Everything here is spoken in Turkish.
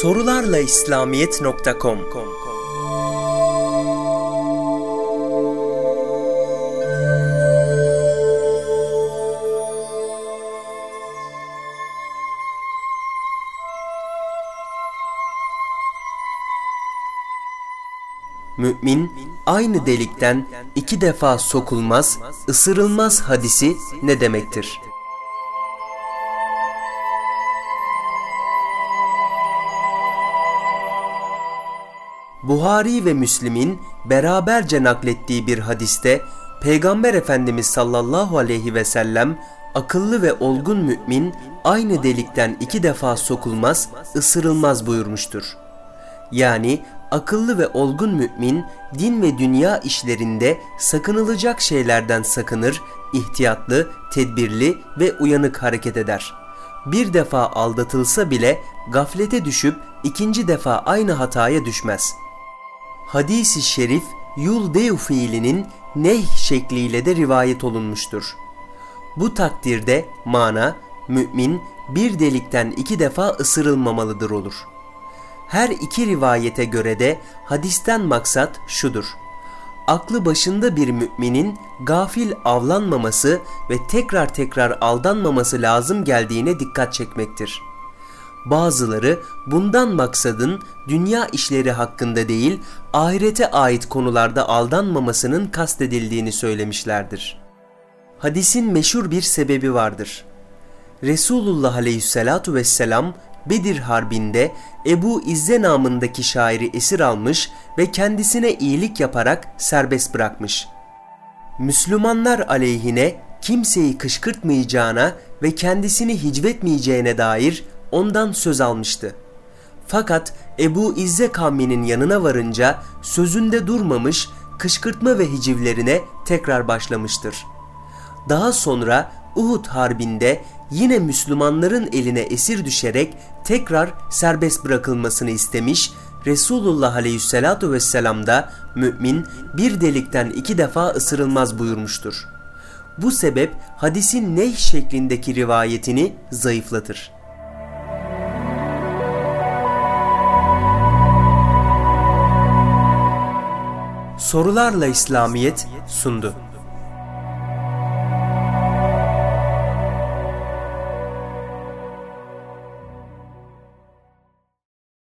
Sorularla İslamiyet.com Mümin aynı delikten iki defa sokulmaz, ısırılmaz hadisi ne demektir? Buhari ve Müslim'in beraberce naklettiği bir hadiste Peygamber Efendimiz sallallahu aleyhi ve sellem akıllı ve olgun mümin aynı delikten iki defa sokulmaz, ısırılmaz buyurmuştur. Yani akıllı ve olgun mümin din ve dünya işlerinde sakınılacak şeylerden sakınır, ihtiyatlı, tedbirli ve uyanık hareket eder. Bir defa aldatılsa bile gaflete düşüp ikinci defa aynı hataya düşmez. Hadis-i şerif yul dev fiilinin neh şekliyle de rivayet olunmuştur. Bu takdirde mana mümin bir delikten iki defa ısırılmamalıdır olur.'' Her iki rivayete göre de hadisten maksat şudur. Aklı başında bir müminin gafil avlanmaması ve tekrar tekrar aldanmaması lazım geldiğine dikkat çekmektir. Bazıları bundan maksadın dünya işleri hakkında değil, ahirete ait konularda aldanmamasının kastedildiğini söylemişlerdir. Hadisin meşhur bir sebebi vardır. Resulullah aleyhissalatu vesselam Bedir Harbi'nde Ebu İzze namındaki şairi esir almış ve kendisine iyilik yaparak serbest bırakmış. Müslümanlar aleyhine kimseyi kışkırtmayacağına ve kendisini hicvetmeyeceğine dair ondan söz almıştı. Fakat Ebu İzze kavminin yanına varınca sözünde durmamış, kışkırtma ve hicivlerine tekrar başlamıştır. Daha sonra Uhud Harbi'nde yine Müslümanların eline esir düşerek tekrar serbest bırakılmasını istemiş, Resulullah Aleyhisselatu Vesselam da mümin bir delikten iki defa ısırılmaz buyurmuştur. Bu sebep hadisin neh şeklindeki rivayetini zayıflatır. Sorularla İslamiyet sundu.